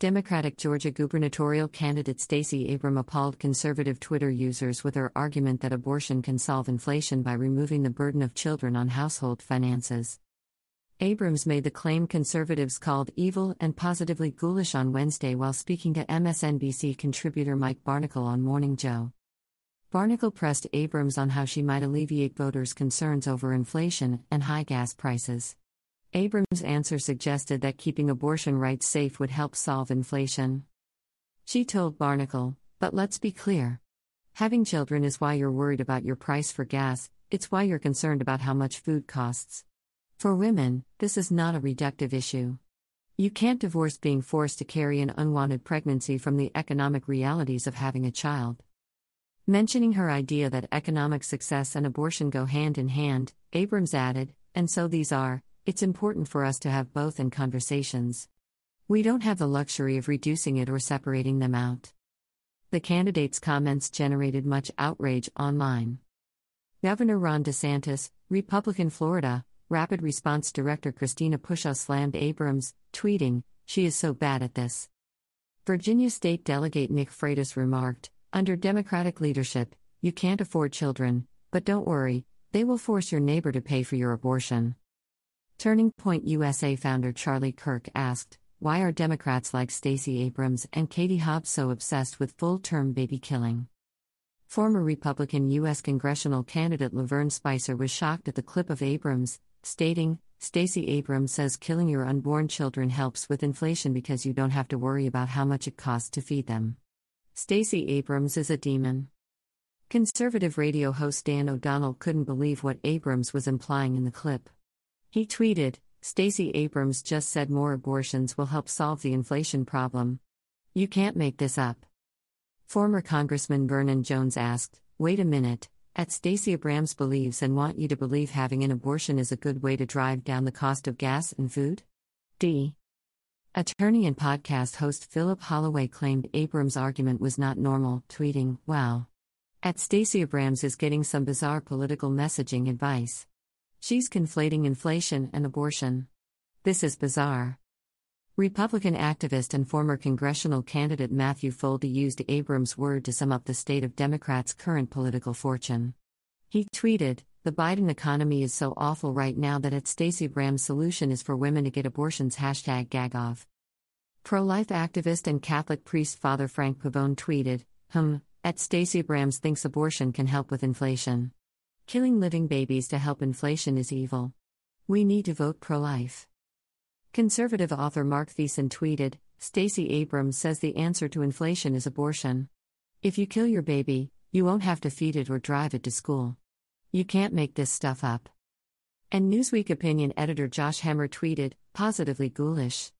Democratic Georgia gubernatorial candidate Stacey Abrams appalled conservative Twitter users with her argument that abortion can solve inflation by removing the burden of children on household finances. Abrams made the claim conservatives called evil and positively ghoulish on Wednesday while speaking to MSNBC contributor Mike Barnicle on Morning Joe. Barnicle pressed Abrams on how she might alleviate voters' concerns over inflation and high gas prices. Abrams' answer suggested that keeping abortion rights safe would help solve inflation. She told Barnicle, but let's be clear. Having children is why you're worried about your price for gas, it's why you're concerned about how much food costs. For women, this is not a reductive issue. You can't divorce being forced to carry an unwanted pregnancy from the economic realities of having a child. Mentioning her idea that economic success and abortion go hand in hand, Abrams added, and so these are, it's important for us to have both in conversations. We don't have the luxury of reducing it or separating them out. The candidate's comments generated much outrage online. Governor Ron DeSantis, Republican Florida, Rapid Response Director Christina Pushaw slammed Abrams, tweeting, She is so bad at this. Virginia State Delegate Nick Freitas remarked, Under Democratic leadership, you can't afford children, but don't worry, they will force your neighbor to pay for your abortion. Turning Point USA founder Charlie Kirk asked, Why are Democrats like Stacey Abrams and Katie Hobbs so obsessed with full term baby killing? Former Republican U.S. congressional candidate Lavern Spicer was shocked at the clip of Abrams, stating, Stacey Abrams says killing your unborn children helps with inflation because you don't have to worry about how much it costs to feed them. Stacey Abrams is a demon. Conservative radio host Dan O'Donnell couldn't believe what Abrams was implying in the clip. He tweeted, Stacey Abrams just said more abortions will help solve the inflation problem. You can't make this up. Former Congressman Vernon Jones asked, Wait a minute, at Stacey Abrams believes and want you to believe having an abortion is a good way to drive down the cost of gas and food? D. Attorney and podcast host Philip Holloway claimed Abrams' argument was not normal, tweeting, Wow. At Stacey Abrams is getting some bizarre political messaging advice. She's conflating inflation and abortion. This is bizarre. Republican activist and former congressional candidate Matthew Foldi used Abrams' word to sum up the state of Democrats' current political fortune. He tweeted, The Biden economy is so awful right now that at Stacey Abrams solution is for women to get abortions. Hashtag Gagov. Pro life activist and Catholic priest Father Frank Pavone tweeted, Hmm, at Stacey Abrams thinks abortion can help with inflation. Killing living babies to help inflation is evil. We need to vote pro life. Conservative author Marc Thiessen tweeted Stacey Abrams says the answer to inflation is abortion. If you kill your baby, you won't have to feed it or drive it to school. You can't make this stuff up. And Newsweek opinion editor Josh Hammer tweeted, positively ghoulish.